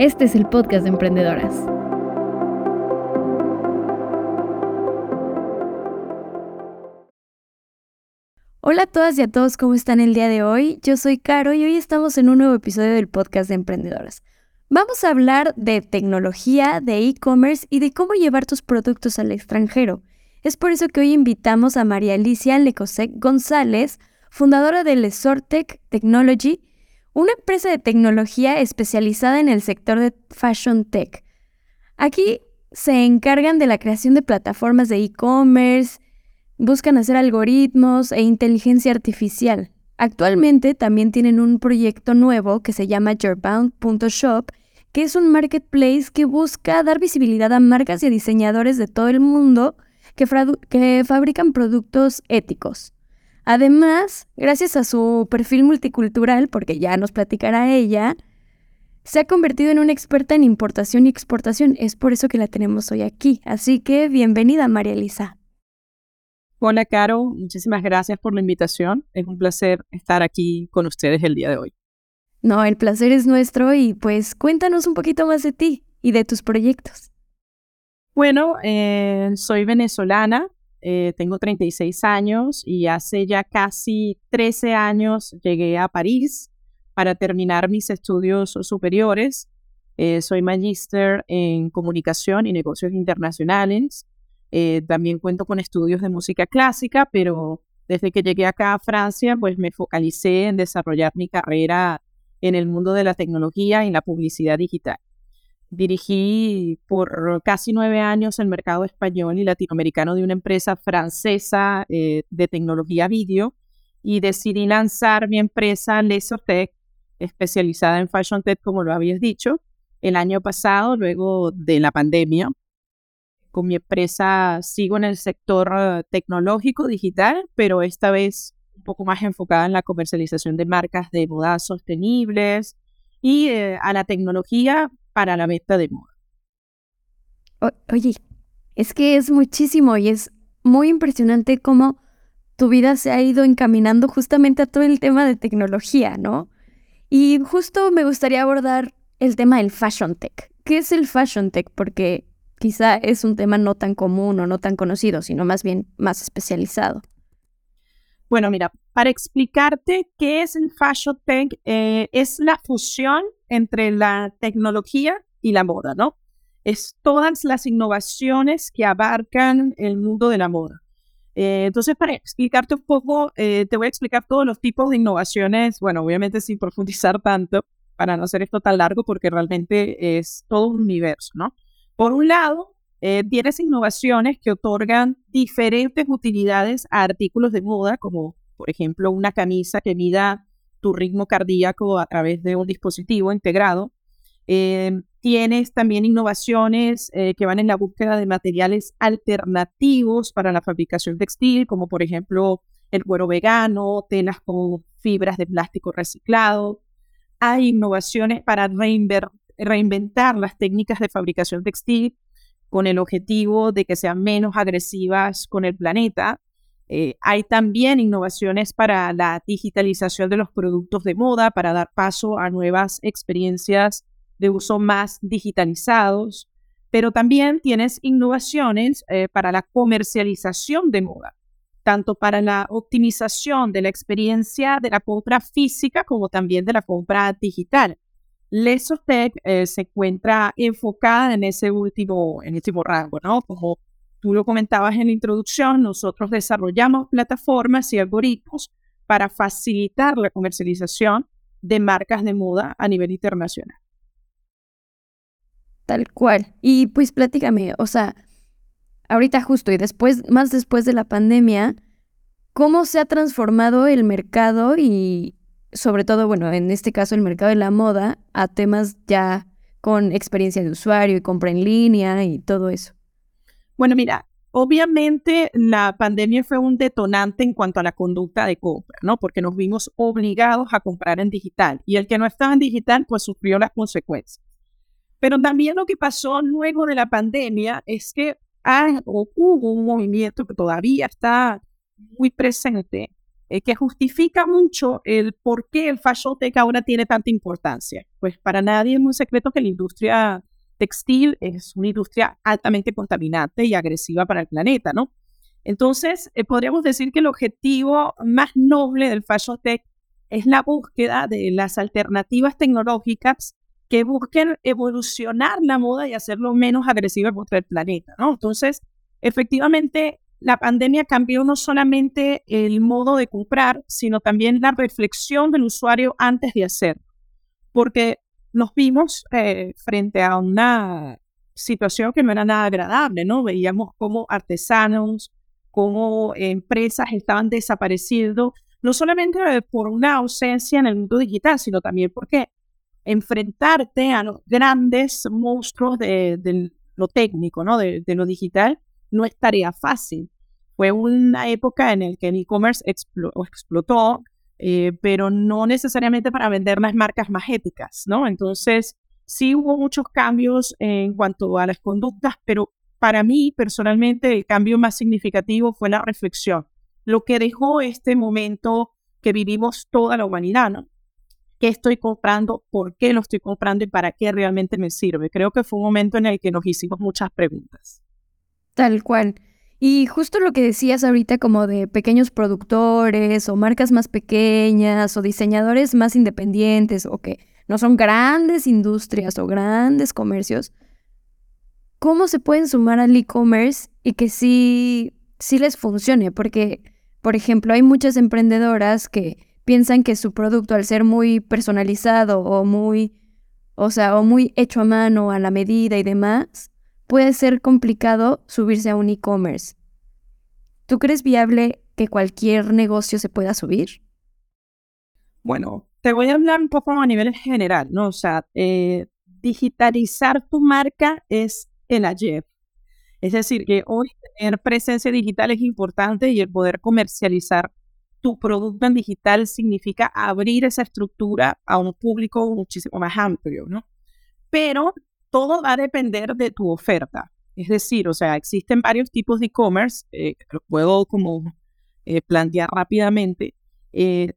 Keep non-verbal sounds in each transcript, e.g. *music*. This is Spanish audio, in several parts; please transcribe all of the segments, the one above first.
Este es el podcast de emprendedoras. Hola a todas y a todos, ¿cómo están el día de hoy? Yo soy Caro y hoy estamos en un nuevo episodio del podcast de emprendedoras. Vamos a hablar de tecnología, de e-commerce y de cómo llevar tus productos al extranjero. Es por eso que hoy invitamos a María Alicia Lecosec González, fundadora de Lesortec Technology, una empresa de tecnología especializada en el sector de fashion tech. Aquí se encargan de la creación de plataformas de e-commerce, buscan hacer algoritmos e inteligencia artificial. Actualmente también tienen un proyecto nuevo que se llama yourbound.shop, que es un marketplace que busca dar visibilidad a marcas y a diseñadores de todo el mundo que, que fabrican productos éticos. Además, gracias a su perfil multicultural, porque ya nos platicará ella, se ha convertido en una experta en importación y exportación. Es por eso que la tenemos hoy aquí. Así que bienvenida, María Elisa. Hola, Caro. Muchísimas gracias por la invitación. Es un placer estar aquí con ustedes el día de hoy. No, el placer es nuestro y pues cuéntanos un poquito más de ti y de tus proyectos. Bueno, eh, soy venezolana, eh, tengo 36 años y hace ya casi 13 años llegué a París para terminar mis estudios superiores. Eh, soy magíster en comunicación y negocios internacionales. Eh, también cuento con estudios de música clásica, pero desde que llegué acá a Francia, pues me focalicé en desarrollar mi carrera en el mundo de la tecnología y la publicidad digital. Dirigí por casi nueve años el mercado español y latinoamericano de una empresa francesa eh, de tecnología vídeo y decidí lanzar mi empresa Lesortech, especializada en Fashion Tech, como lo habías dicho, el año pasado, luego de la pandemia. Con mi empresa sigo en el sector eh, tecnológico digital, pero esta vez un poco más enfocada en la comercialización de marcas de moda sostenibles y eh, a la tecnología para la venta de moda. oye, es que es muchísimo y es muy impresionante cómo tu vida se ha ido encaminando justamente a todo el tema de tecnología, ¿no? Y justo me gustaría abordar el tema del fashion tech. ¿Qué es el fashion tech? Porque quizá es un tema no tan común o no tan conocido, sino más bien más especializado. Bueno, mira, para explicarte qué es el fashion tech, eh, es la fusión entre la tecnología y la moda, ¿no? Es todas las innovaciones que abarcan el mundo de la moda. Eh, entonces, para explicarte un poco, eh, te voy a explicar todos los tipos de innovaciones, bueno, obviamente sin *laughs* profundizar tanto, para no hacer esto tan largo, porque realmente es todo un universo, ¿no? Por un lado, eh, tienes innovaciones que otorgan diferentes utilidades a artículos de moda, como por ejemplo una camisa que mida tu ritmo cardíaco a través de un dispositivo integrado. Eh, tienes también innovaciones eh, que van en la búsqueda de materiales alternativos para la fabricación textil, como por ejemplo el cuero vegano, telas con fibras de plástico reciclado. Hay innovaciones para reinventar las técnicas de fabricación textil con el objetivo de que sean menos agresivas con el planeta. Eh, hay también innovaciones para la digitalización de los productos de moda, para dar paso a nuevas experiencias de uso más digitalizados, pero también tienes innovaciones eh, para la comercialización de moda, tanto para la optimización de la experiencia de la compra física como también de la compra digital. Lesotech eh, se encuentra enfocada en ese último, en último rango, ¿no? Como tú lo comentabas en la introducción, nosotros desarrollamos plataformas y algoritmos para facilitar la comercialización de marcas de moda a nivel internacional. Tal cual. Y pues platícame, o sea, ahorita justo y después, más después de la pandemia, ¿cómo se ha transformado el mercado y sobre todo, bueno, en este caso el mercado de la moda a temas ya con experiencia de usuario y compra en línea y todo eso? Bueno, mira, obviamente la pandemia fue un detonante en cuanto a la conducta de compra, ¿no? Porque nos vimos obligados a comprar en digital y el que no estaba en digital pues sufrió las consecuencias. Pero también lo que pasó luego de la pandemia es que hubo un movimiento que todavía está muy presente eh, que justifica mucho el por qué el fashion tech ahora tiene tanta importancia. Pues para nadie es un secreto que la industria textil es una industria altamente contaminante y agresiva para el planeta, ¿no? Entonces, eh, podríamos decir que el objetivo más noble del Fashion Tech es la búsqueda de las alternativas tecnológicas que busquen evolucionar la moda y hacerlo menos agresiva contra el planeta, ¿no? Entonces, efectivamente, la pandemia cambió no solamente el modo de comprar, sino también la reflexión del usuario antes de hacer, porque nos vimos eh, frente a una situación que no era nada agradable, ¿no? Veíamos cómo artesanos, cómo empresas estaban desapareciendo, no solamente por una ausencia en el mundo digital, sino también porque enfrentarte a los grandes monstruos de, lo técnico, ¿no? De, lo digital, no es tarea fácil. Fue una época en la que el e-commerce explotó, eh, pero no necesariamente para vender las marcas más éticas, ¿no? Entonces, sí hubo muchos cambios en cuanto a las conductas, pero para mí personalmente el cambio más significativo fue la reflexión, lo que dejó este momento que vivimos toda la humanidad, ¿no? ¿Qué estoy comprando? ¿Por qué lo estoy comprando? ¿Y para qué realmente me sirve? Creo que fue un momento en el que nos hicimos muchas preguntas. Tal cual. Y justo lo que decías ahorita como de pequeños productores o marcas más pequeñas o diseñadores más independientes o que no son grandes industrias o grandes comercios, cómo se pueden sumar al e-commerce y que sí, sí les funcione, porque, por ejemplo, hay muchas emprendedoras que piensan que su producto, al ser muy personalizado o muy, o sea, o muy hecho a mano, a la medida y demás, puede ser complicado subirse a un e-commerce. ¿Tú crees viable que cualquier negocio se pueda subir? Bueno, te voy a hablar un poco a nivel general, ¿no? O sea, eh, digitalizar tu marca es el ayer. Es decir, que hoy tener presencia digital es importante y el poder comercializar tu producto en digital significa abrir esa estructura a un público muchísimo más amplio, ¿no? Pero todo va a depender de tu oferta. Es decir, o sea, existen varios tipos de e-commerce, eh, lo puedo como eh, plantear rápidamente. Eh,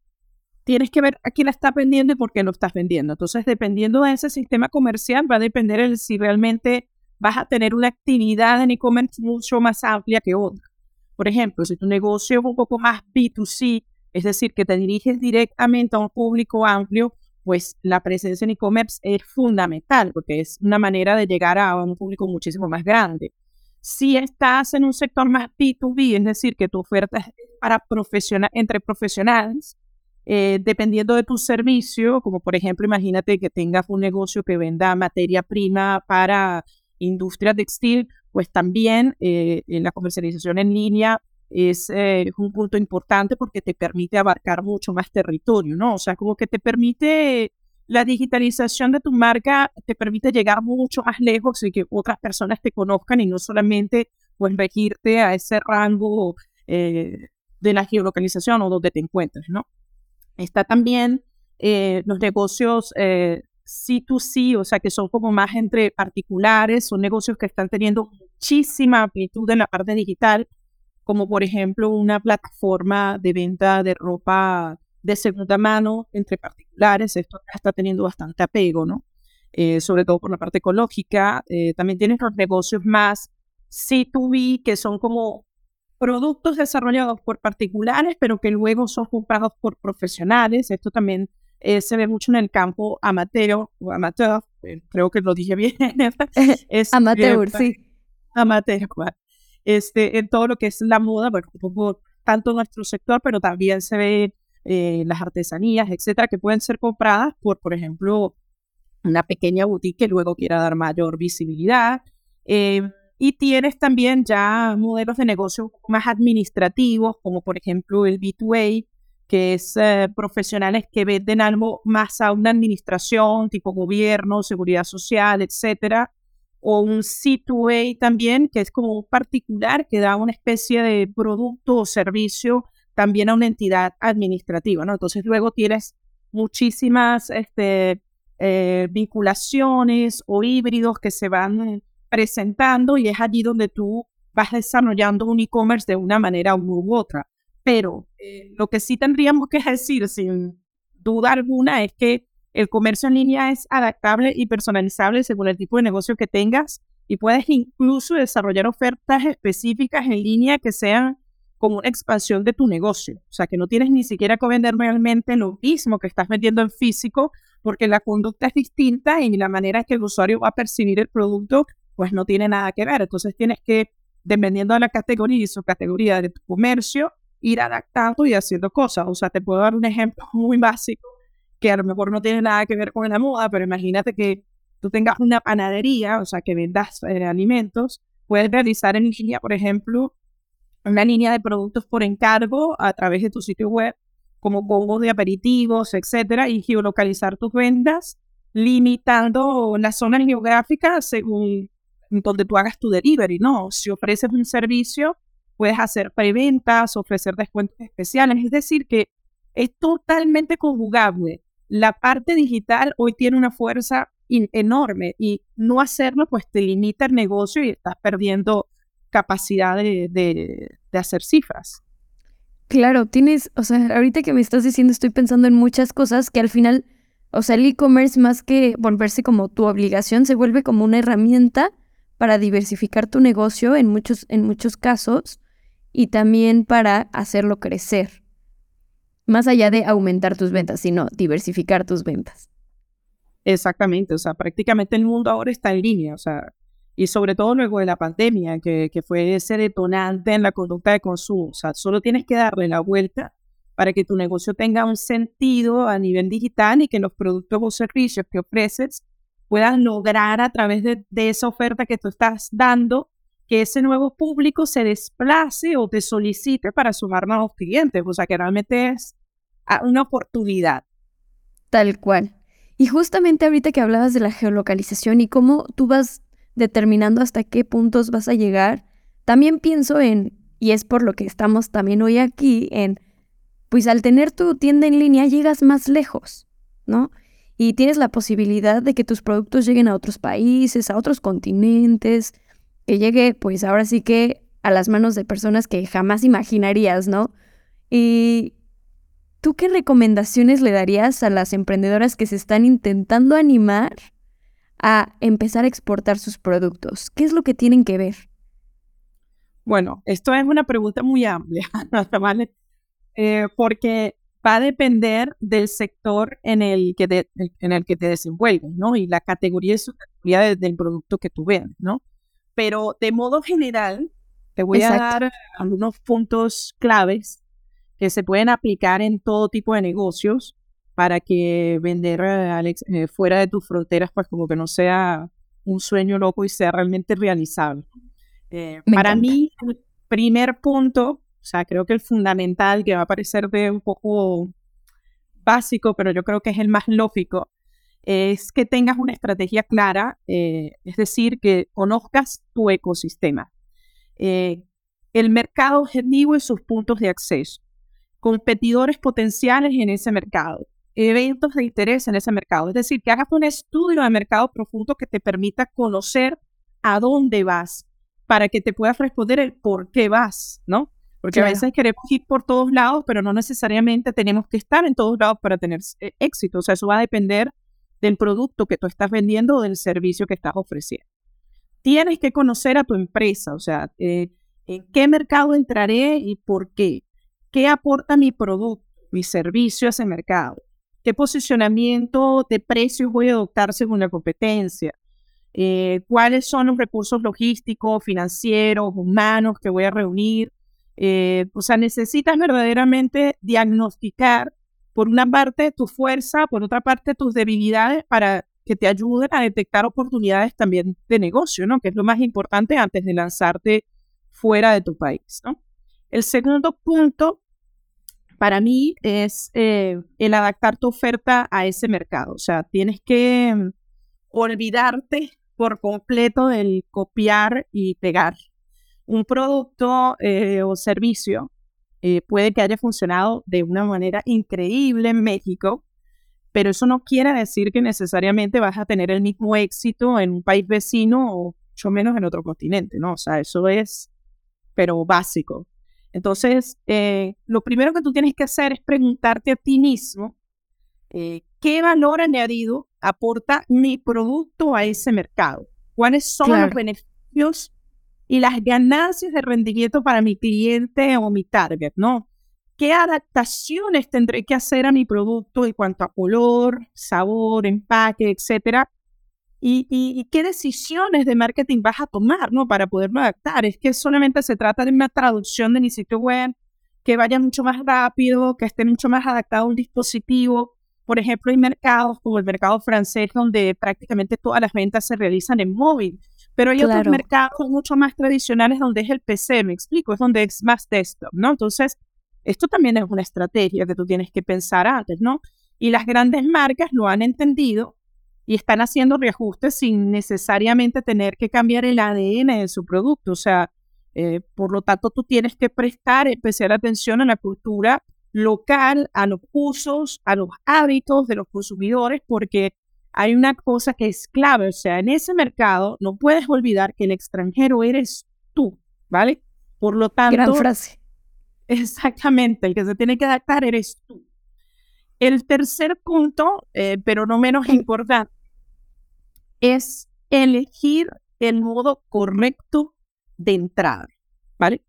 tienes que ver a quién la está vendiendo y por qué lo estás vendiendo. Entonces, dependiendo de ese sistema comercial, va a depender el si realmente vas a tener una actividad en e-commerce mucho más amplia que otra. Por ejemplo, si tu negocio es un poco más B2C, es decir, que te diriges directamente a un público amplio, pues la presencia en e-commerce es fundamental porque es una manera de llegar a un público muchísimo más grande. Si estás en un sector más B2B, es decir, que tu oferta es para profesional, entre profesionales, eh, dependiendo de tu servicio, como por ejemplo, imagínate que tengas un negocio que venda materia prima para industria textil, pues también eh, en la comercialización en línea es eh, un punto importante porque te permite abarcar mucho más territorio, ¿no? O sea, como que te permite la digitalización de tu marca, te permite llegar mucho más lejos y que otras personas te conozcan y no solamente pues regirte a ese rango eh, de la geolocalización o donde te encuentres, ¿no? Está también los negocios C2C, o sea, que son como más entre particulares, son negocios que están teniendo muchísima amplitud en la parte digital, como por ejemplo una plataforma de venta de ropa de segunda mano entre particulares. Esto está teniendo bastante apego, ¿no? Eh, sobre todo por la parte ecológica. Eh, también tienes los negocios más C2B, que son como productos desarrollados por particulares, pero que luego son comprados por profesionales. Esto también eh, se ve mucho en el campo amateur, o amateur, creo que lo dije bien. *laughs* es, *laughs* amateur, sí. Amateur, este, en todo lo que es la moda, bueno, tanto en nuestro sector, pero también se ve eh, las artesanías, etcétera, que pueden ser compradas por, por ejemplo, una pequeña boutique que luego quiera dar mayor visibilidad. y tienes también ya modelos de negocio más administrativos, como por ejemplo el B2A, que es eh, profesionales que venden algo más a una administración, tipo gobierno, seguridad social, etcétera, o un C2A también, que es como un particular que da una especie de producto o servicio también a una entidad administrativa, ¿no? Entonces luego tienes muchísimas este, eh, vinculaciones o híbridos que se van presentando y es allí donde tú vas desarrollando un e-commerce de una manera u otra Pero eh, lo que sí tendríamos que decir sin duda alguna es que el comercio en línea es adaptable y personalizable según el tipo de negocio que tengas y puedes incluso desarrollar ofertas específicas en línea que sean como una expansión de tu negocio. O sea, que no tienes ni siquiera que vender realmente lo mismo que estás vendiendo en físico, porque la conducta es distinta y la manera en que el usuario va a percibir el producto, pues no tiene nada que ver. Entonces tienes que, dependiendo de la categoría y su categoría de tu comercio, ir adaptando y haciendo cosas. O sea, te puedo dar un ejemplo *laughs* muy básico que a lo mejor no tiene nada que ver con la moda, pero imagínate que tú tengas una panadería, o sea, que vendas eh, alimentos, puedes realizar en línea, por ejemplo, una línea de productos por encargo a través de tu sitio web, como combos de aperitivos, etcétera, y geolocalizar tus ventas, limitando las zonas geográficas según donde tú hagas tu delivery, ¿no? Si ofreces un servicio, puedes hacer preventas, ofrecer descuentos especiales, es decir, que es totalmente conjugable la parte digital hoy tiene una fuerza enorme y no hacerlo pues te limita el negocio y estás perdiendo capacidad de, hacer cifras. Claro, tienes, o sea, ahorita que me estás diciendo estoy pensando en muchas cosas que al final, o sea, el e-commerce más que volverse como tu obligación, se vuelve como una herramienta para diversificar tu negocio en muchos, en muchos casos y también para hacerlo crecer más allá de aumentar tus ventas, sino diversificar tus ventas. Exactamente, o sea, prácticamente el mundo ahora está en línea, o sea, y sobre todo luego de la pandemia, que, que fue ese detonante en la conducta de consumo, o sea, solo tienes que darle la vuelta para que tu negocio tenga un sentido a nivel digital y que los productos o servicios que ofreces puedan lograr a través de, de esa oferta que tú estás dando que ese nuevo público se desplace o te solicite para sumar nuevos clientes. O sea, que realmente es una oportunidad. Tal cual. Y justamente ahorita que hablabas de la geolocalización y cómo tú vas determinando hasta qué puntos vas a llegar, también pienso en, y es por lo que estamos también hoy aquí, en, pues al tener tu tienda en línea llegas más lejos, ¿no? Y tienes la posibilidad de que tus productos lleguen a otros países, a otros continentes, que llegue pues ahora sí que a las manos de personas que jamás imaginarías, ¿no? Y ¿tú qué recomendaciones le darías a las emprendedoras que se están intentando animar a empezar a exportar sus productos? ¿Qué es lo que tienen que ver? Bueno, esto es una pregunta muy amplia, *laughs* ¿vale? Eh, porque va a depender del sector en el que, en el que te desenvuelves, ¿no? Y la categoría y su categoría del producto que tú vendes, ¿no? Pero de modo general, te voy a dar algunos puntos claves que se pueden aplicar en todo tipo de negocios para que vender eh, fuera de tus fronteras, pues como que no sea un sueño loco y sea realmente realizable. Eh, para mí, el primer punto, o sea, creo que el fundamental, que va a parecer de un poco básico, pero yo creo que es el más lógico, es que tengas una estrategia clara, eh, es decir, que conozcas tu ecosistema, el mercado objetivo y sus puntos de acceso competidores potenciales en ese mercado, eventos de interés en ese mercado. Es decir, que hagas un estudio de mercado profundo que te permita conocer a dónde vas para que te puedas responder el por qué vas, ¿no? Porque a veces queremos ir por todos lados, pero no necesariamente tenemos que estar en todos lados para tener eh, éxito. O sea, eso va a depender del producto que tú estás vendiendo o del servicio que estás ofreciendo. Tienes que conocer a tu empresa, o sea, eh, en qué mercado entraré y por qué. ¿Qué aporta mi producto, mi servicio a ese mercado? ¿Qué posicionamiento de precios voy a adoptar según la competencia? Eh, ¿Cuáles son los recursos logísticos, financieros, humanos que voy a reunir? Eh, o sea, necesitas verdaderamente diagnosticar, por una parte, tu fuerza, por otra parte, tus debilidades para que te ayuden a detectar oportunidades también de negocio, ¿no? Que es lo más importante antes de lanzarte fuera de tu país, ¿no? El segundo punto para mí es eh, el adaptar tu oferta a ese mercado. O sea, tienes que mm, olvidarte por completo del copiar y pegar. Un producto eh, o servicio eh, puede que haya funcionado de una manera increíble en México, pero eso no quiere decir que necesariamente vas a tener el mismo éxito en un país vecino o mucho menos en otro continente, ¿no? O sea, eso es, pero básico. Entonces, eh, lo primero que tú tienes que hacer es preguntarte a ti mismo eh, qué valor añadido aporta mi producto a ese mercado, cuáles son los beneficios y las ganancias de rendimiento para mi cliente o mi target, ¿no? ¿Qué adaptaciones tendré que hacer a mi producto en cuanto a color, sabor, empaque, etcétera? Y, qué decisiones de marketing vas a tomar, ¿no? Para poderlo adaptar. Es que solamente se trata de una traducción de mi sitio web que vaya mucho más rápido, que esté mucho más adaptado a un dispositivo. Por ejemplo, hay mercados como el mercado francés donde prácticamente todas las ventas se realizan en móvil. Pero hay otros mercados mucho más tradicionales donde es el PC, me explico, es donde es más desktop, ¿no? Entonces, esto también es una estrategia que tú tienes que pensar antes, ¿no? Y las grandes marcas lo han entendido y están haciendo reajustes sin necesariamente tener que cambiar el ADN de su producto. O sea, eh, por lo tanto, tú tienes que prestar especial atención a la cultura local, a los usos, a los hábitos de los consumidores, porque hay una cosa que es clave. O sea, en ese mercado no puedes olvidar que el extranjero eres tú, ¿vale? Por lo tanto. Gran frase. *laughs* Exactamente, el que se tiene que adaptar eres tú. El tercer punto, eh, pero no menos importante, es elegir el modo correcto de entrada, ¿vale?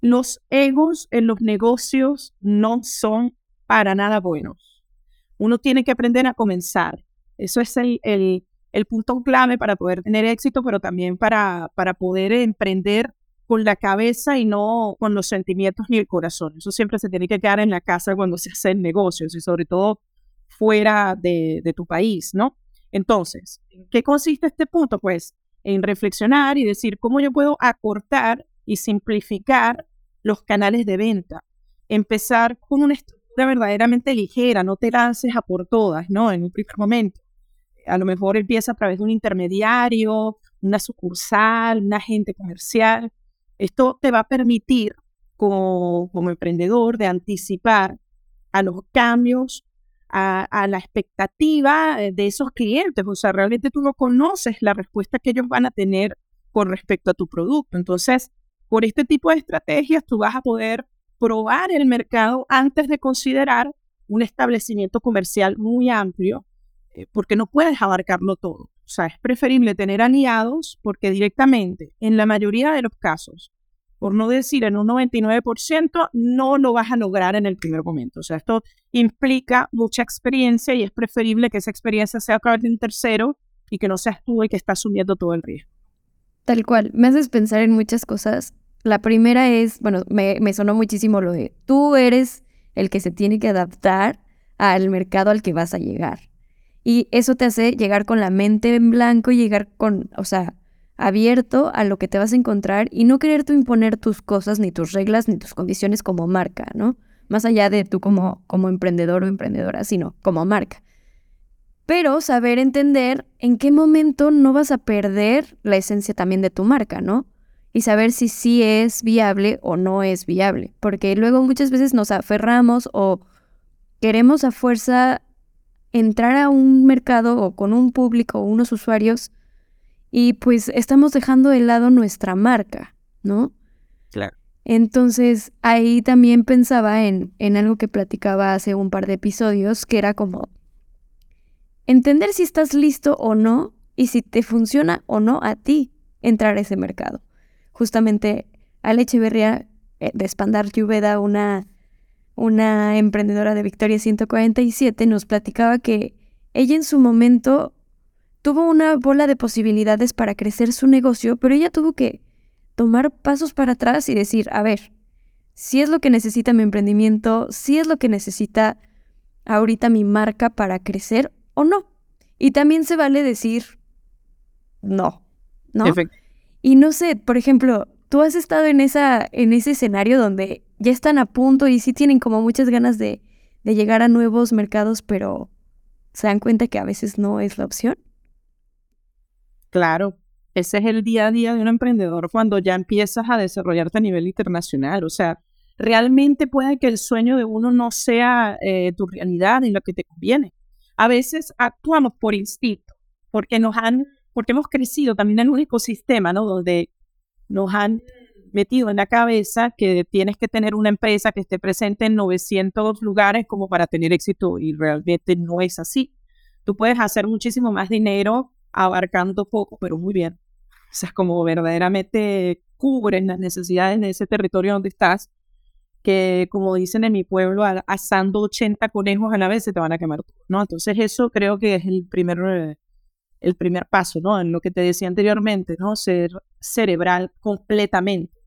Los egos en los negocios no son para nada buenos. Uno tiene que aprender a comenzar. Eso es el, el, punto clave para poder tener éxito, pero también para, para poder emprender con la cabeza y no con los sentimientos ni el corazón. Eso siempre se tiene que quedar en la casa cuando se hacen negocios y sobre todo fuera de, de tu país, ¿no? Entonces, qué consiste este punto? Pues en reflexionar y decir cómo yo puedo acortar y simplificar los canales de venta. Empezar con una estructura verdaderamente ligera, no te lances a por todas, ¿no? En un primer momento. A lo mejor empieza a través de un intermediario, una sucursal, un agente comercial. Esto te va a permitir como, como emprendedor de anticipar a los cambios a, la expectativa eh, de esos clientes. O sea, realmente tú no conoces la respuesta que ellos van a tener con respecto a tu producto. Entonces, por este tipo de estrategias, tú vas a poder probar el mercado antes de considerar un establecimiento comercial muy amplio, eh, porque no puedes abarcarlo todo. O sea, es preferible tener aliados porque directamente, en la mayoría de los casos, por no decir en un 99%, no lo vas a lograr en el primer momento. O sea, esto implica mucha experiencia y es preferible que esa experiencia sea a través de un tercero y que no seas tú el que está asumiendo todo el riesgo. Tal cual, me haces pensar en muchas cosas. La primera es, bueno, me, me sonó muchísimo lo de, tú eres el que se tiene que adaptar al mercado al que vas a llegar. Y eso te hace llegar con la mente en blanco y llegar con, o sea, abierto a lo que te vas a encontrar y no querer tú imponer tus cosas, ni tus reglas, ni tus condiciones como marca, ¿no? Más allá de tú como, como emprendedor o emprendedora, sino como marca. Pero saber entender en qué momento no vas a perder la esencia también de tu marca, ¿no? Y saber si sí es viable o no es viable. Porque luego muchas veces nos aferramos o queremos a fuerza entrar a un mercado o con un público o unos usuarios y pues estamos dejando de lado nuestra marca, ¿no? Claro. Entonces ahí también pensaba en, en algo que platicaba hace un par de episodios, que era como entender si estás listo o no y si te funciona o no a ti entrar a ese mercado. Justamente Ale Echeverría eh, de Spandar Lluveda, una, una emprendedora de Victoria 147, nos platicaba que ella en su momento tuvo una bola de posibilidades para crecer su negocio, pero ella tuvo que tomar pasos para atrás y decir, a ver, si es lo que necesita mi emprendimiento, si es lo que necesita ahorita mi marca para crecer o no. Y también se vale decir no, ¿no? Y no sé, por ejemplo, tú has estado en, esa, en ese escenario donde ya están a punto y sí tienen como muchas ganas de, de llegar a nuevos mercados, pero se dan cuenta que a veces no es la opción. Claro, ese es el día a día de un emprendedor cuando ya empiezas a desarrollarte a nivel internacional. O sea, realmente puede que el sueño de uno no sea eh, tu realidad y lo que te conviene. A veces actuamos por instinto, porque nos han, porque hemos crecido también en un ecosistema, ¿no? Donde nos han metido en la cabeza que tienes que tener una empresa que esté presente en 900 lugares como para tener éxito y realmente no es así. Tú puedes hacer muchísimo más dinero abarcando poco, pero muy bien. O sea, como verdaderamente cubren las necesidades de ese territorio donde estás, que como dicen en mi pueblo, asando 80 conejos a la vez se te van a quemar, ¿no? Entonces eso creo que es el primer, el primer paso, ¿no? En lo que te decía anteriormente, ¿no? Ser cerebral completamente.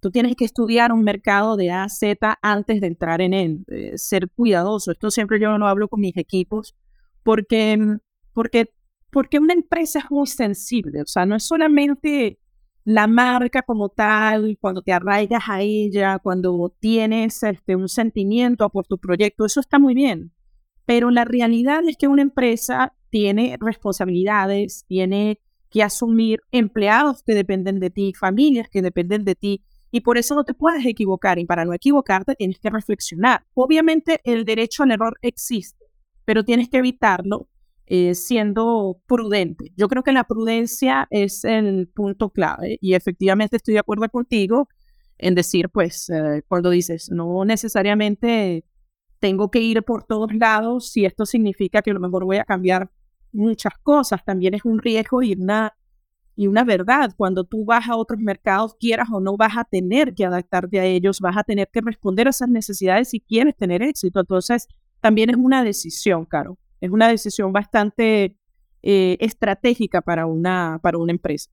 Tú tienes que estudiar un mercado de A a Z antes de entrar en él, eh, ser cuidadoso. Esto siempre yo lo hablo con mis equipos, porque, porque porque una empresa es muy sensible, o sea, no es solamente la marca como tal, cuando te arraigas a ella, cuando tienes este, un sentimiento por tu proyecto, eso está muy bien. Pero la realidad es que una empresa tiene responsabilidades, tiene que asumir empleados que dependen de ti, familias que dependen de ti, y por eso no te puedes equivocar. Y para no equivocarte tienes que reflexionar. Obviamente el derecho al error existe, pero tienes que evitarlo eh, siendo prudente. Yo creo que la prudencia es el punto clave y efectivamente estoy de acuerdo contigo en decir, pues, eh, cuando dices, no necesariamente tengo que ir por todos lados si esto significa que a lo mejor voy a cambiar muchas cosas, también es un riesgo y una, y una verdad. Cuando tú vas a otros mercados, quieras o no, vas a tener que adaptarte a ellos, vas a tener que responder a esas necesidades si quieres tener éxito. Entonces, también es una decisión, Caro. Es una decisión bastante eh, estratégica para una, para una empresa.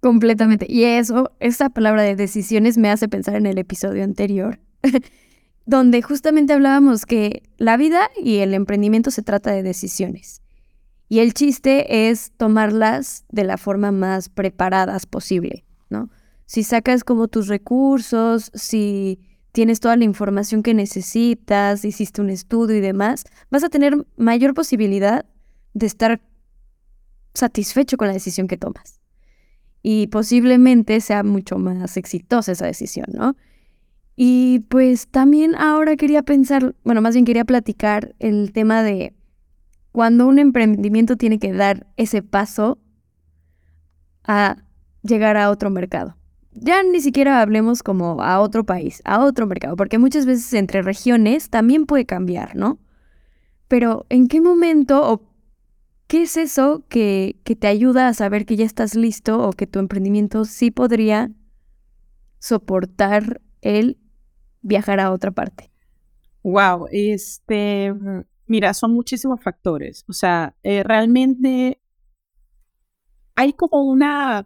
Completamente. Y eso, esa palabra de decisiones me hace pensar en el episodio anterior, *laughs* donde justamente hablábamos que la vida y el emprendimiento se trata de decisiones. Y el chiste es tomarlas de la forma más preparadas posible, ¿no? Si sacas como tus recursos, si tienes toda la información que necesitas, hiciste un estudio y demás, vas a tener mayor posibilidad de estar satisfecho con la decisión que tomas. Y posiblemente sea mucho más exitosa esa decisión, ¿no? Y pues también ahora quería pensar, bueno, más bien quería platicar el tema de cuando un emprendimiento tiene que dar ese paso a llegar a otro mercado ya ni siquiera hablemos como a otro país, a otro mercado, porque muchas veces entre regiones también puede cambiar, ¿no? Pero ¿en qué momento o qué es eso que, que te ayuda a saber que ya estás listo o que tu emprendimiento sí podría soportar el viajar a otra parte? Wow, este, mira, son muchísimos factores. O sea, eh, realmente hay como una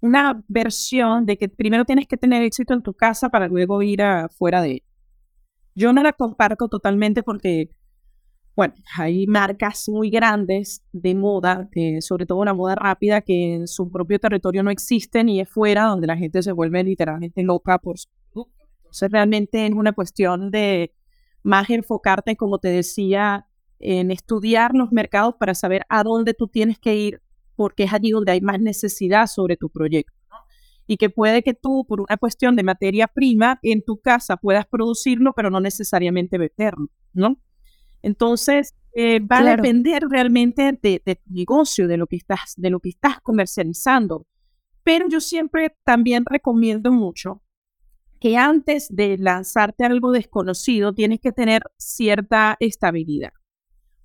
una versión de que primero tienes que tener éxito en tu casa para luego ir afuera de ella. Yo no la comparto totalmente porque, bueno, hay marcas muy grandes de moda, sobre todo una moda rápida que en su propio territorio no existen y es fuera donde la gente se vuelve literalmente loca por su producto. Entonces realmente es una cuestión de más enfocarte, como te decía, en estudiar los mercados para saber a dónde tú tienes que ir porque es allí donde hay más necesidad sobre tu proyecto. Y que puede que tú, por una cuestión de materia prima, en tu casa puedas producirlo, pero no necesariamente venderlo, ¿no? Entonces, eh, va a depender realmente de, de, tu negocio, de lo, que estás, de lo que estás comercializando. Pero yo siempre también recomiendo mucho que antes de lanzarte algo desconocido, tienes que tener cierta estabilidad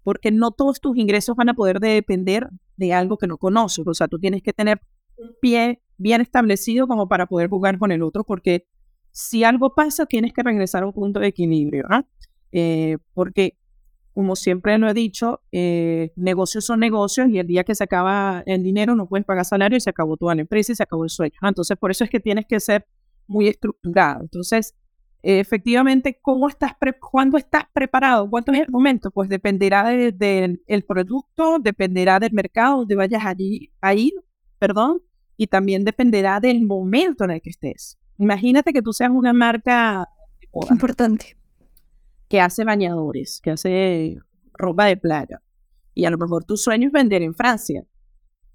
porque no todos tus ingresos van a poder depender de algo que no conoces. O sea, tú tienes que tener un pie bien establecido como para poder jugar con el otro, porque si algo pasa, tienes que regresar a un punto de equilibrio. ¿ah? Eh, porque, como siempre lo he dicho, eh, negocios son negocios y el día que se acaba el dinero no puedes pagar salario y se acabó toda la empresa y se acabó el sueño. Entonces, por eso es que tienes que ser muy estructurado. Entonces, efectivamente, ¿cómo estás ¿cuándo estás preparado? ¿Cuánto es el momento? Pues dependerá del producto, dependerá del mercado donde vayas allí a ir, perdón, y también dependerá del momento en el que estés. Imagínate que tú seas una marca importante que hace bañadores, que hace ropa de playa, y a lo mejor tu sueño es vender en Francia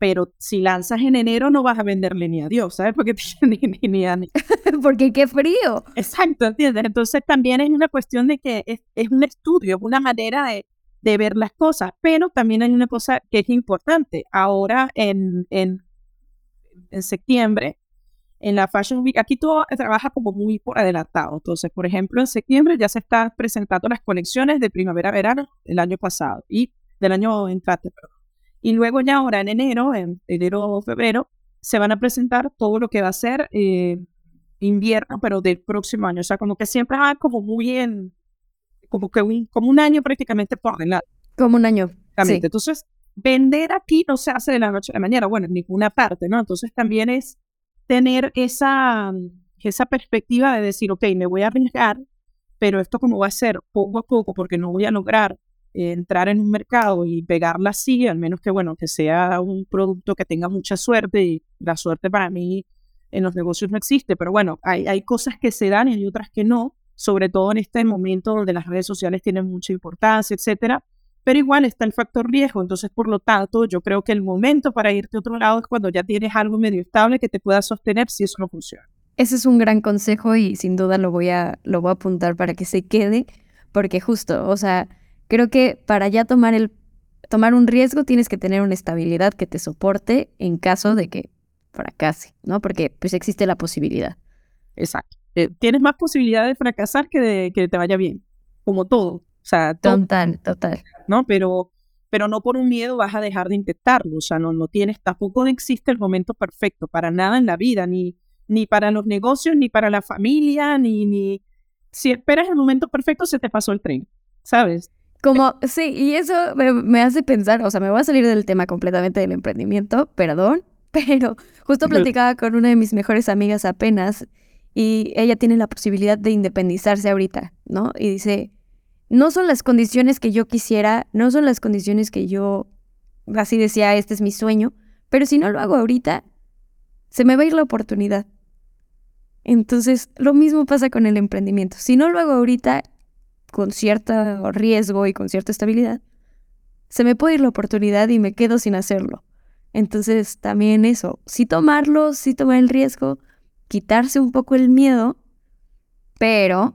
pero si lanzas en enero no vas a venderle ni a Dios, ¿sabes? Porque *laughs* ni, ni, ni, a, *laughs* Porque qué frío. Exacto, ¿entiendes? Entonces también es una cuestión de que es, es un estudio, es una manera de, de, ver las cosas, pero también hay una cosa que es importante. Ahora en, en, en septiembre en la Fashion Week, aquí todo trabaja como muy por adelantado. Entonces, por ejemplo, en septiembre ya se están presentando las colecciones de primavera-verano del año pasado y del año entrante, Y luego ya ahora en enero, en enero o febrero, se van a presentar todo lo que va a ser eh, invierno, pero del próximo año. O sea, como que siempre va como muy en, como que un, como un año prácticamente por delante. Como un año. Sí. Entonces, vender aquí no se hace de la noche a la mañana, bueno, en ninguna parte, ¿no? Entonces también es tener esa, esa perspectiva de decir, ok, me voy a arriesgar, pero esto como va a ser poco a poco, porque no voy a lograr entrar en un mercado y pegarla así, al menos que, bueno, que sea un producto que tenga mucha suerte, y la suerte para mí en los negocios no existe, pero bueno, hay, hay cosas que se dan y hay otras que no, sobre todo en este momento donde las redes sociales tienen mucha importancia, etcétera, pero igual está el factor riesgo, entonces por lo tanto yo creo que el momento para irte a otro lado es cuando ya tienes algo medio estable que te pueda sostener si eso no funciona. Ese es un gran consejo y sin duda lo voy a, lo voy a apuntar para que se quede, porque justo, o sea, creo que para ya tomar, el, tomar un riesgo tienes que tener una estabilidad que te soporte en caso de que fracase, ¿no? Porque pues existe la posibilidad. Exacto. Eh, tienes más posibilidad de fracasar que de que te vaya bien, como todo. O sea, total, total. ¿No? Pero, pero no por un miedo vas a dejar de intentarlo. O sea, no, no tienes, tampoco existe el momento perfecto para nada en la vida, ni, ni para los negocios, ni para la familia, ni, ni. Si esperas el momento perfecto, se te pasó el tren, ¿sabes? Como, sí, y eso me, me hace pensar, o sea, me voy a salir del tema completamente del emprendimiento, perdón, *laughs* pero justo platicaba con una de mis mejores amigas apenas y ella tiene la posibilidad de independizarse ahorita, ¿no? Y dice, no son las condiciones que yo quisiera, no son las condiciones que yo, así decía, este es mi sueño, pero si no lo hago ahorita, se me va a ir la oportunidad. Entonces, lo mismo pasa con el emprendimiento. Si no lo hago ahorita, con cierto riesgo y con cierta estabilidad, se me puede ir la oportunidad y me quedo sin hacerlo. Entonces, también eso, sí tomarlo, sí tomar el riesgo, quitarse un poco el miedo, pero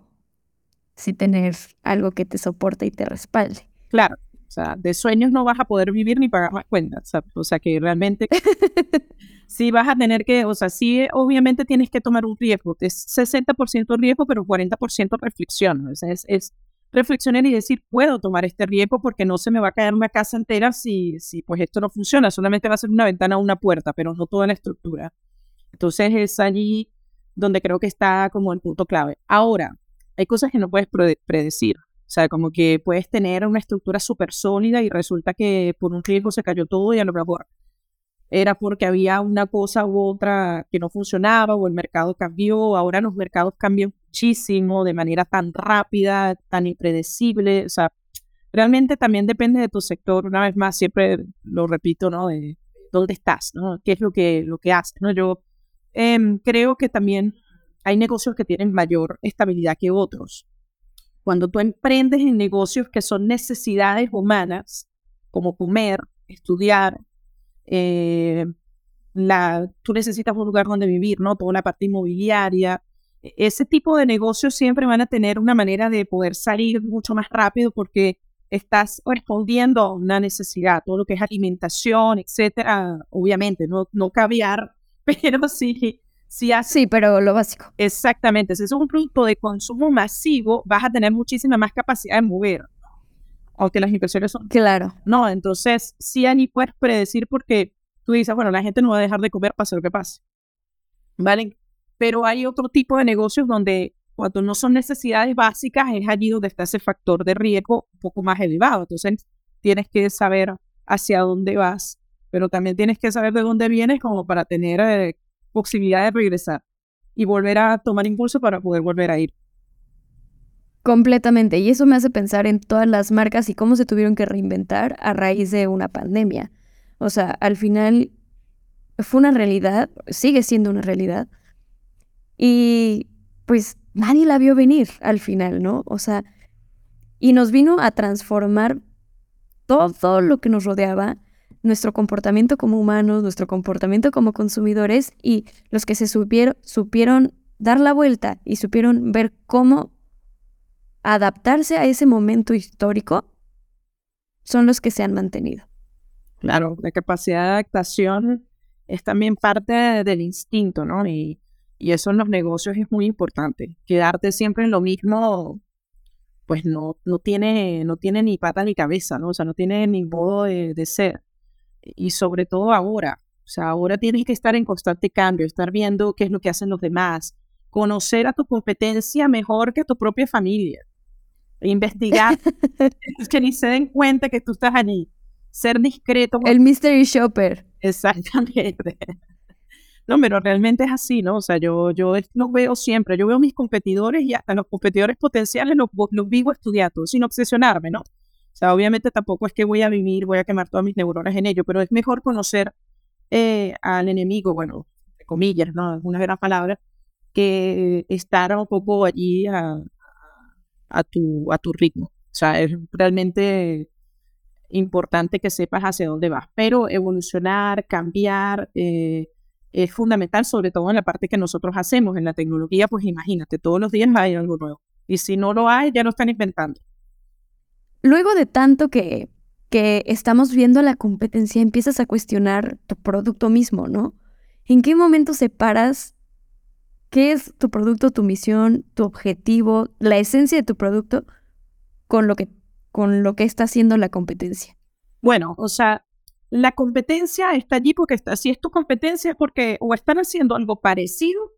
sí tener algo que te soporte y te respalde. Claro, o sea, de sueños no vas a poder vivir ni pagar más cuentas, o sea, que realmente *laughs* sí vas a tener que, o sea, sí obviamente tienes que tomar un riesgo, es 60% riesgo, pero 40% reflexión, o sea, es, es reflexionar y decir, puedo tomar este riesgo porque no se me va a caer una casa entera si, si pues esto no funciona, solamente va a ser una ventana o una puerta, pero no toda la estructura. Entonces es allí donde creo que está como el punto clave. Ahora, hay cosas que no puedes predecir. O sea, como que puedes tener una estructura súper sólida y resulta que por un riesgo se cayó todo y a lo mejor era porque había una cosa u otra que no funcionaba o el mercado cambió. Ahora los mercados cambian muchísimo de manera tan rápida, tan impredecible. O sea, realmente también depende de tu sector. Una vez más, siempre lo repito, ¿no? De dónde estás, ¿no? ¿Qué es lo que, lo que haces, ¿no? Yo em, creo que también hay negocios que tienen mayor estabilidad que otros. Cuando tú emprendes en negocios que son necesidades humanas, como comer, estudiar, eh, la, tú necesitas un lugar donde vivir, ¿no? Toda la parte inmobiliaria. E, ese tipo de negocios siempre van a tener una manera de poder salir mucho más rápido porque estás respondiendo a una necesidad, todo lo que es alimentación, etcétera, obviamente, no, no caviar, *laughs* pero sí sí, pero lo básico. Exactamente. Si es un producto de consumo masivo, vas a tener muchísima más capacidad de mover. Aunque las inversiones son. Claro. No, entonces sí ahí puedes predecir porque tú dices, bueno, la gente no va a dejar de comer pase lo que pase. ¿Vale? Pero hay otro tipo de negocios donde cuando no son necesidades básicas es allí donde está ese factor de riesgo un poco más elevado. Entonces tienes que saber hacia dónde vas, pero también tienes que saber de dónde vienes como para tener eh, posibilidad de regresar y volver a tomar impulso para poder volver a ir. Completamente. Y eso me hace pensar en todas las marcas y cómo se tuvieron que reinventar a raíz de una pandemia. O sea, al final fue una realidad, sigue siendo una realidad. Y pues nadie la vio venir al final, ¿no? O sea, y nos vino a transformar todo lo que nos rodeaba nuestro comportamiento como humanos, nuestro comportamiento como consumidores y los que se supieron, supieron dar la vuelta y supieron ver cómo adaptarse a ese momento histórico son los que se han mantenido. Claro, la capacidad de adaptación es también parte del instinto, ¿no? Y Y eso en los negocios es muy importante. Quedarte siempre en lo mismo, pues no, no, tiene, no tiene ni pata ni cabeza, ¿no? O sea, no tiene ni modo de, de ser. Y sobre todo ahora, o sea, ahora tienes que estar en constante cambio, estar viendo qué es lo que hacen los demás, conocer a tu competencia mejor que a tu propia familia, investigar, *laughs* es que ni se den cuenta que tú estás allí, ser discreto. El mystery shopper. Exactamente. No, pero realmente es así, ¿no? O sea, yo, yo los veo siempre, yo veo mis competidores y hasta los competidores potenciales los, los vivo estudiando, sin obsesionarme, ¿no? O sea, obviamente tampoco es que voy a vivir, voy a quemar todas mis neuronas en ello, pero es mejor conocer eh, al enemigo, bueno, comillas, ¿no? Una gran palabra, que estar un poco allí a, a, tu, a tu ritmo. O sea, es realmente importante que sepas hacia dónde vas, pero evolucionar, cambiar, eh, es fundamental, sobre todo en la parte que nosotros hacemos en la tecnología, pues imagínate, todos los días hay algo nuevo. Y si no lo hay, ya lo están inventando. Luego de tanto que, que estamos viendo la competencia, empiezas a cuestionar tu producto mismo, ¿no? ¿En qué momento separas qué es tu producto, tu misión, tu objetivo, la esencia de tu producto con lo que, con lo que está haciendo la competencia? Bueno, o sea, la competencia está allí porque está, si es tu competencia es porque o están haciendo algo parecido,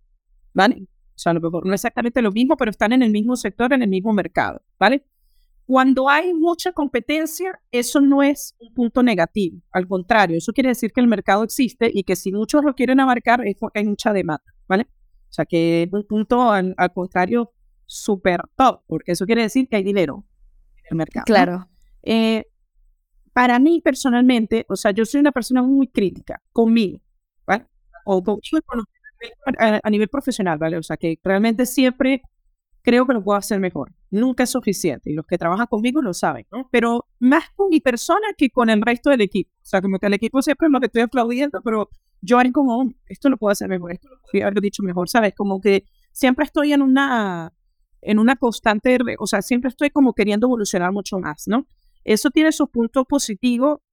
¿vale? O sea, a lo mejor no exactamente lo mismo, pero están en el mismo sector, en el mismo mercado, ¿vale? Cuando hay mucha competencia, eso no es un punto negativo, al contrario, eso quiere decir que el mercado existe y que si muchos lo quieren abarcar es porque hay mucha demanda, ¿vale? O sea, que es un punto al, contrario súper top, porque eso quiere decir que hay dinero en el mercado. Claro. Eh, para mí personalmente, o sea, yo soy una persona muy crítica conmigo, ¿vale? O a, nivel profesional, ¿vale? O sea, que realmente siempre creo que lo puedo hacer mejor. Nunca es suficiente y los que trabajan conmigo lo saben, ¿no? Pero más con mi persona que con el resto del equipo. O sea, como que el equipo siempre que estoy aplaudiendo, pero yo haré como, esto lo puedo hacer mejor, esto lo podría haber dicho mejor, ¿sabes? Como que siempre estoy en una, en una constante, o sea, siempre estoy como queriendo evolucionar mucho más, ¿no? Eso tiene su punto positivo.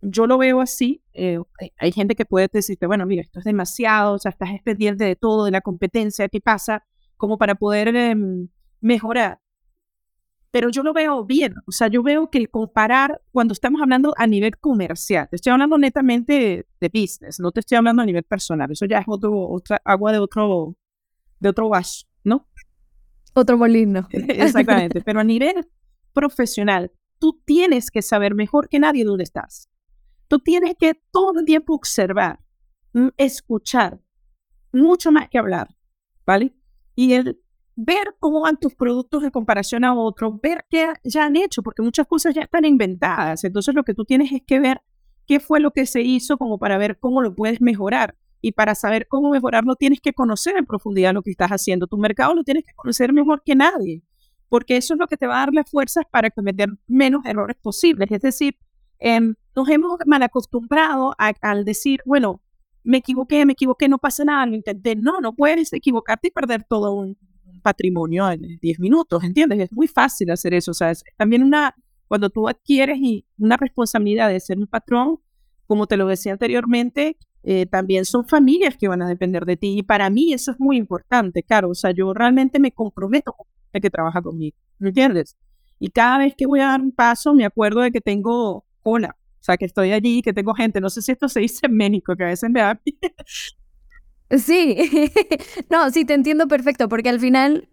Yo lo veo así. Eh, hay gente que puede decirte, bueno, mira, esto es demasiado, o sea, estás pendiente de todo, de la competencia, qué pasa, como para poder em, mejorar. Pero yo lo veo bien, o sea, yo veo que el comparar, cuando estamos hablando a nivel comercial, te estoy hablando netamente de, business, no te estoy hablando a nivel personal, eso ya es otro, otra agua de otro, de otro vaso, ¿no? Otro molino. *laughs* Exactamente, *laughs* pero a nivel profesional, tú tienes que saber mejor que nadie dónde estás. Tú tienes que todo el tiempo observar, mm, escuchar, mucho más que hablar, ¿vale? Y el ver cómo van tus productos en comparación a otros, ver qué ya han hecho, porque muchas cosas ya están inventadas. Entonces lo que tú tienes es que ver qué fue lo que se hizo como para ver cómo lo puedes mejorar. Y para saber cómo mejorarlo tienes que conocer en profundidad lo que estás haciendo. Tu mercado lo tienes que conocer mejor que nadie porque eso es lo que te va a dar las fuerzas para cometer menos errores posibles. Es decir, em, nos hemos mal acostumbrado al decir, bueno, me equivoqué, me equivoqué, no pasa nada, lo intenté. No, no puedes equivocarte y perder todo un patrimonio en 10 minutos, ¿entiendes? Es muy fácil hacer eso. O sea, es también una, cuando tú adquieres y una responsabilidad de ser un patrón, como te lo decía anteriormente, eh, también son familias que van a depender de ti. Y para mí eso es muy importante, claro. O sea, yo realmente me comprometo con el que trabaja conmigo, ¿me entiendes? Y cada vez que voy a dar un paso, me acuerdo de que tengo cola, o sea, que estoy allí, que tengo gente. No sé si esto se dice en México, que a veces me da... sí, *laughs* no, sí, te entiendo perfecto, porque al final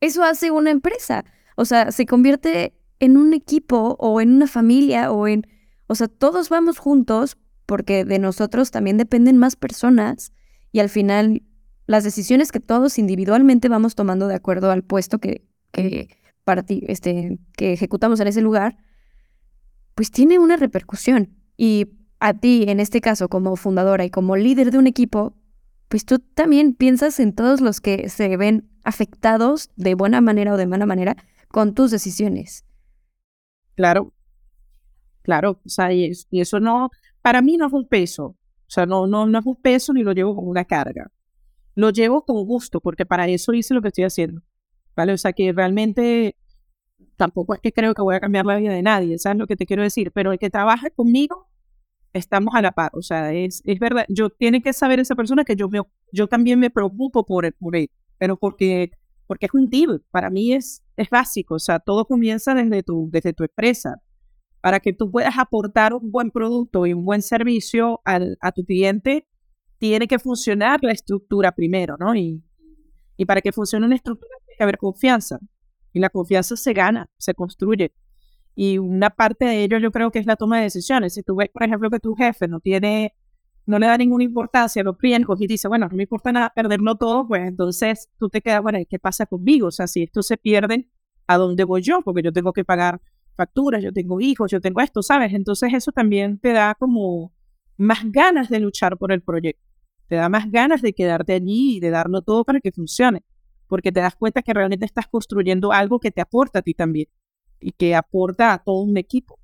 eso hace una empresa. O sea, se convierte en un equipo o en una familia o en... O sea, todos vamos juntos porque de nosotros también dependen más personas y al final las decisiones que todos individualmente vamos tomando de acuerdo al puesto que, que, este, que ejecutamos en ese lugar, pues tiene una repercusión. Y a ti, en este caso, como fundadora y como líder de un equipo, pues tú también piensas en todos los que se ven afectados de buena manera o de mala manera con tus decisiones. Claro, claro, o sea, y, eso no, para mí no es un peso, o sea, no, no, no es un peso ni lo llevo como una carga lo llevo con gusto, porque para eso hice lo que estoy haciendo. ¿Vale? O sea que realmente tampoco es que creo que voy a cambiar la vida de nadie, ¿sabes lo que te quiero decir? Pero el que trabaja conmigo estamos a la par, o sea, es, es verdad, yo tiene que saber esa persona que yo, me, yo también me preocupo por él, por él, pero porque, porque es un tip, para mí es, es básico, o sea, todo comienza desde tu, desde tu empresa, para que tú puedas aportar un buen producto y un buen servicio al, a tu cliente, tiene que funcionar la estructura primero, ¿no? Y, y para que funcione una estructura tiene que haber confianza, y la confianza se gana, se construye. Y una parte de ello yo creo que es la toma de decisiones. Si tú ves, por ejemplo, que tu jefe no tiene, no le da ninguna importancia a los riesgos y dice, bueno, no me importa nada perderlo todo, pues entonces tú te quedas, bueno, ¿qué pasa conmigo? O sea, si esto se pierde, ¿a dónde voy yo? Porque yo tengo que pagar facturas, yo tengo hijos, yo tengo esto, ¿sabes? Entonces eso también te da como más ganas de luchar por el proyecto. Te da más ganas de quedarte allí y de darlo todo para que funcione. Porque te das cuenta que realmente estás construyendo algo que te aporta a ti también y que aporta a todo un equipo.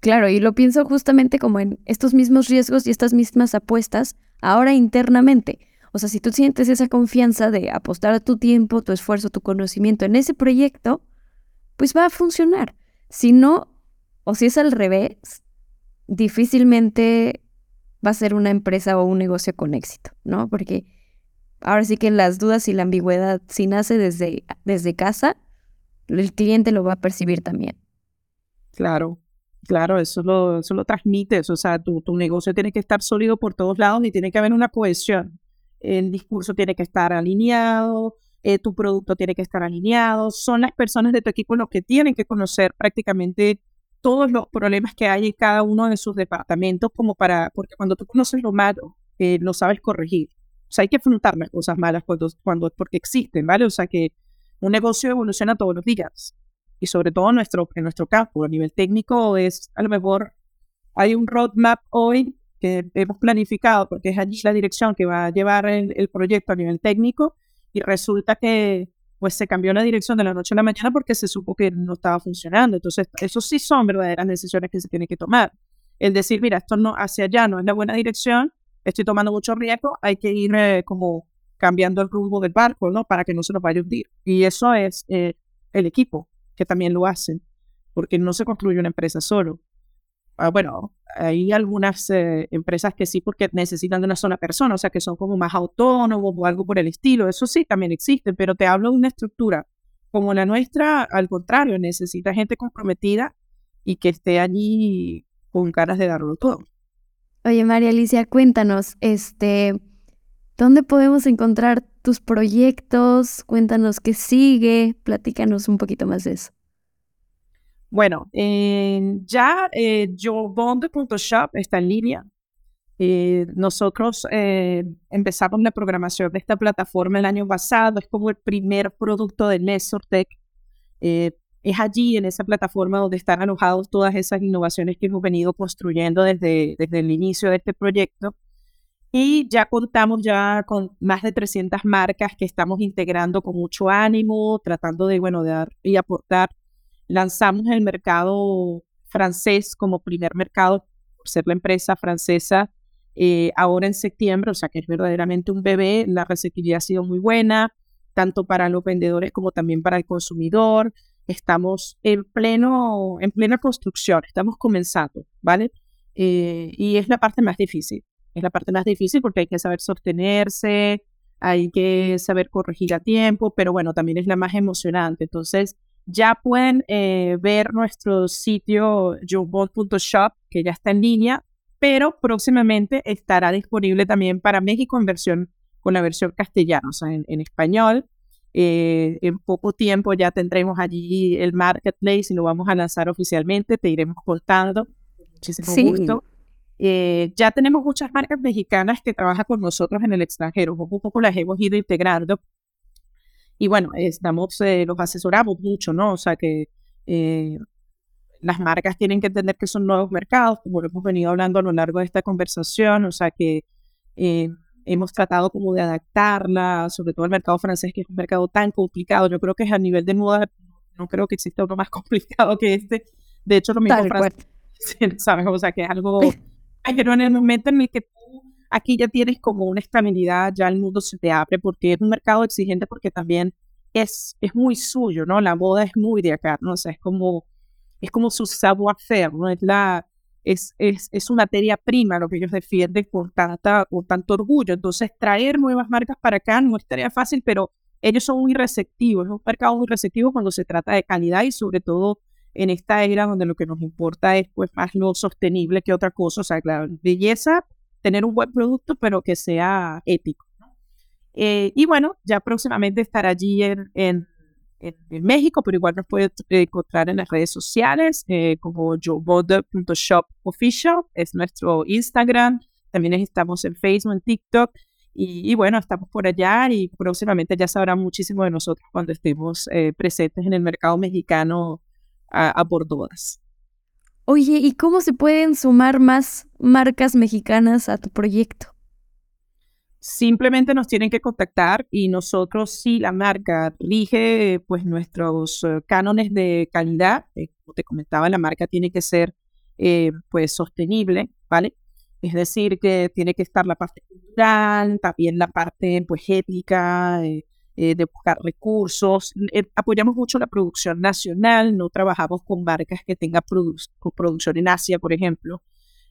Claro, y lo pienso justamente como en estos mismos riesgos y estas mismas apuestas ahora internamente. O sea, si tú sientes esa confianza de apostar tu tiempo, tu esfuerzo, tu conocimiento en ese proyecto, pues va a funcionar. Si no, o si es al revés, difícilmente va a ser una empresa o un negocio con éxito, ¿no? Porque ahora sí que las dudas y la ambigüedad, si nace desde, desde casa, el cliente lo va a percibir también. Claro, claro, eso lo, eso lo transmites, o sea, tu, tu negocio tiene que estar sólido por todos lados y tiene que haber una cohesión. El discurso tiene que estar alineado, eh, tu producto tiene que estar alineado, son las personas de tu equipo los que tienen que conocer prácticamente todos los problemas que hay en cada uno de sus departamentos, como para, porque cuando tú conoces lo malo, eh, lo sabes corregir. O sea, hay que afrontar las cosas malas cuando, cuando, porque existen, ¿vale? O sea, que un negocio evoluciona todos los días y sobre todo en nuestro, en nuestro campo, a nivel técnico, es a lo mejor hay un roadmap hoy que hemos planificado porque es allí la dirección que va a llevar el, proyecto a nivel técnico y resulta que pues se cambió la dirección de la noche a la mañana porque se supo que no estaba funcionando. Entonces, eso sí son verdaderas decisiones que se tienen que tomar. El decir, mira, esto no hacia allá no es la buena dirección, estoy tomando mucho riesgo, hay que ir eh, como cambiando el rumbo del barco, ¿no? Para que no se nos vaya a hundir. Y eso es eh, el equipo, que también lo hacen, porque no se construye una empresa solo. Ah, bueno, hay algunas eh, empresas que sí, porque necesitan de una sola persona, o sea, que son como más autónomos o algo por el estilo. Eso sí, también existe, pero te hablo de una estructura como la nuestra, al contrario, necesita gente comprometida y que esté allí con ganas de darlo todo. Oye, María Alicia, cuéntanos, este, ¿Dónde podemos encontrar tus proyectos? Cuéntanos qué sigue, platícanos un poquito más de eso. Bueno, ya eh, YoBond.shop está en línea. Eh, nosotros eh, empezamos la programación de esta plataforma el año pasado, es como el primer producto de Nesortech. Eh, es allí, en esa plataforma, donde están alojados todas esas innovaciones que hemos venido construyendo desde, desde el inicio de este proyecto. Y ya contamos ya con más de 300 marcas que estamos integrando con mucho ánimo, tratando de, bueno, de dar y aportar. Lanzamos el mercado francés como primer mercado, por ser la empresa francesa, eh, ahora en septiembre, o sea que es verdaderamente un bebé. La receptividad ha sido muy buena, tanto para los vendedores como también para el consumidor. Estamos en, pleno, en plena construcción, estamos comenzando, ¿vale? Eh, y es la parte más difícil es la parte más difícil porque hay que saber sostenerse, hay que saber corregir a tiempo, pero bueno, también es la más emocionante. Entonces, ya pueden eh, ver nuestro sitio jobot.shop, que ya está en línea, pero próximamente estará disponible también para México en versión, con la versión castellana, o sea, en, español. Eh, en poco tiempo ya tendremos allí el marketplace y lo vamos a lanzar oficialmente, te iremos contando. Muchísimo sí. gusto. Eh, ya tenemos muchas marcas mexicanas que trabajan con nosotros en el extranjero, poco a poco las hemos ido integrando. Y bueno, estamos, eh, los asesoramos mucho, ¿no? O sea que eh, las marcas tienen que entender que son nuevos mercados, como lo hemos venido hablando a lo largo de esta conversación, o sea que hemos tratado como de adaptarla, sobre todo el mercado francés, que es un mercado tan complicado. Yo creo que es a nivel de moda, no creo que exista uno más *laughs* complicado que este. De hecho, lo mismo francés, *laughs* ¿sabes? O sea que es algo pero en el momento en el que aquí ya tienes como una estabilidad, ya el mundo se te abre porque es un mercado exigente porque también es, es muy suyo, ¿no? La moda es muy de acá, ¿no? O sea, es como, es como su savoir-faire, ¿no? Es la, es, es, es, su materia prima lo que ellos defienden con, tanta, con tanto orgullo. Entonces, traer nuevas marcas para acá no es tarea fácil, pero ellos son muy receptivos, es un mercado muy receptivo cuando se trata de calidad y sobre todo en esta era donde lo que nos importa es pues más lo sostenible que otra cosa, o sea, la belleza, tener un buen producto, pero que sea ético. Eh, y bueno, ya próximamente estará allí en, en, en, México, pero igual nos puede encontrar en las redes sociales eh, como shop official, es nuestro Instagram, también estamos en Facebook, en TikTok. Y, bueno, estamos por allá y próximamente ya sabrán muchísimo de nosotros cuando estemos eh, presentes en el mercado mexicano a, por todas. Oye, ¿y cómo se pueden sumar más marcas mexicanas a tu proyecto? Simplemente nos tienen que contactar y nosotros, si la marca rige pues nuestros eh, cánones de calidad, eh, como te comentaba, la marca tiene que ser eh, pues sostenible, ¿vale? Es decir, que tiene que estar la parte cultural, también la parte pues ética, de buscar recursos. Eh, apoyamos mucho la producción nacional, no trabajamos con marcas que tengan producción en Asia, por ejemplo.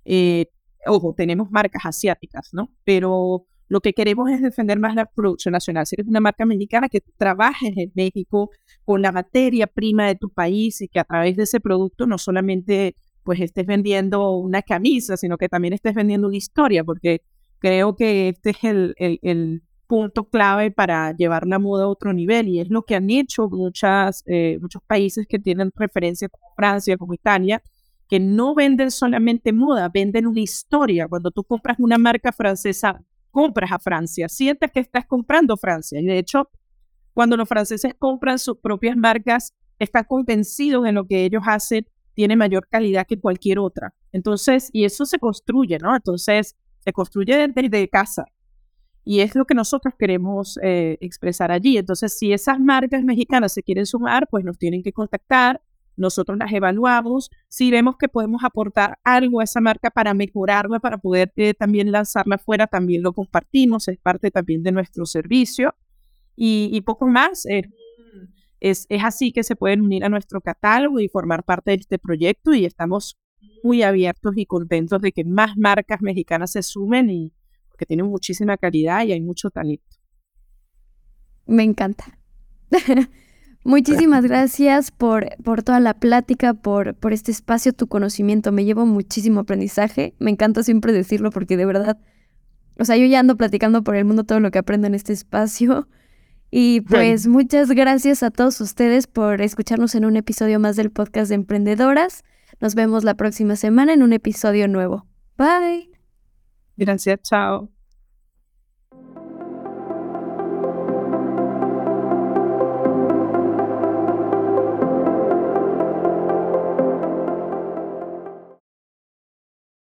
Eh, ojo, tenemos marcas asiáticas, ¿no? Pero lo que queremos es defender más la producción nacional. Si eres una marca mexicana que trabajes en México con la materia prima de tu país y que a través de ese producto no solamente pues estés vendiendo una camisa, sino que también estés vendiendo una historia, porque creo que este es el, el punto clave para llevar la moda a otro nivel y es lo que han hecho muchas, eh, muchos países que tienen referencia como Francia, como Italia, que no venden solamente moda, venden una historia. Cuando tú compras una marca francesa, compras a Francia, sientes que estás comprando Francia. Y de hecho, cuando los franceses compran sus propias marcas, están convencidos en lo que ellos hacen tiene mayor calidad que cualquier otra. Entonces, y eso se construye, ¿no? Entonces, se construye desde casa. Y es lo que nosotros queremos eh, expresar allí. Entonces, si esas marcas mexicanas se quieren sumar, pues nos tienen que contactar. Nosotros las evaluamos. Si vemos que podemos aportar algo a esa marca para mejorarla, para poder eh, también lanzarla afuera, también lo compartimos. Es parte también de nuestro servicio. Y, poco más. Eh, es, es así que se pueden unir a nuestro catálogo y formar parte de este proyecto. Y estamos muy abiertos y contentos de que más marcas mexicanas se sumen y, que tiene muchísima calidad y hay mucho talento. Me encanta. *laughs* Muchísimas gracias por, por toda la plática, por, por este espacio, tu conocimiento. Me llevo muchísimo aprendizaje. Me encanta siempre decirlo porque de verdad, o sea, yo ya ando platicando por el mundo todo lo que aprendo en este espacio. Y pues muchas gracias a todos ustedes por escucharnos en un episodio más del podcast de Emprendedoras. Nos vemos la próxima semana en un episodio nuevo. Bye. Gracias, chao.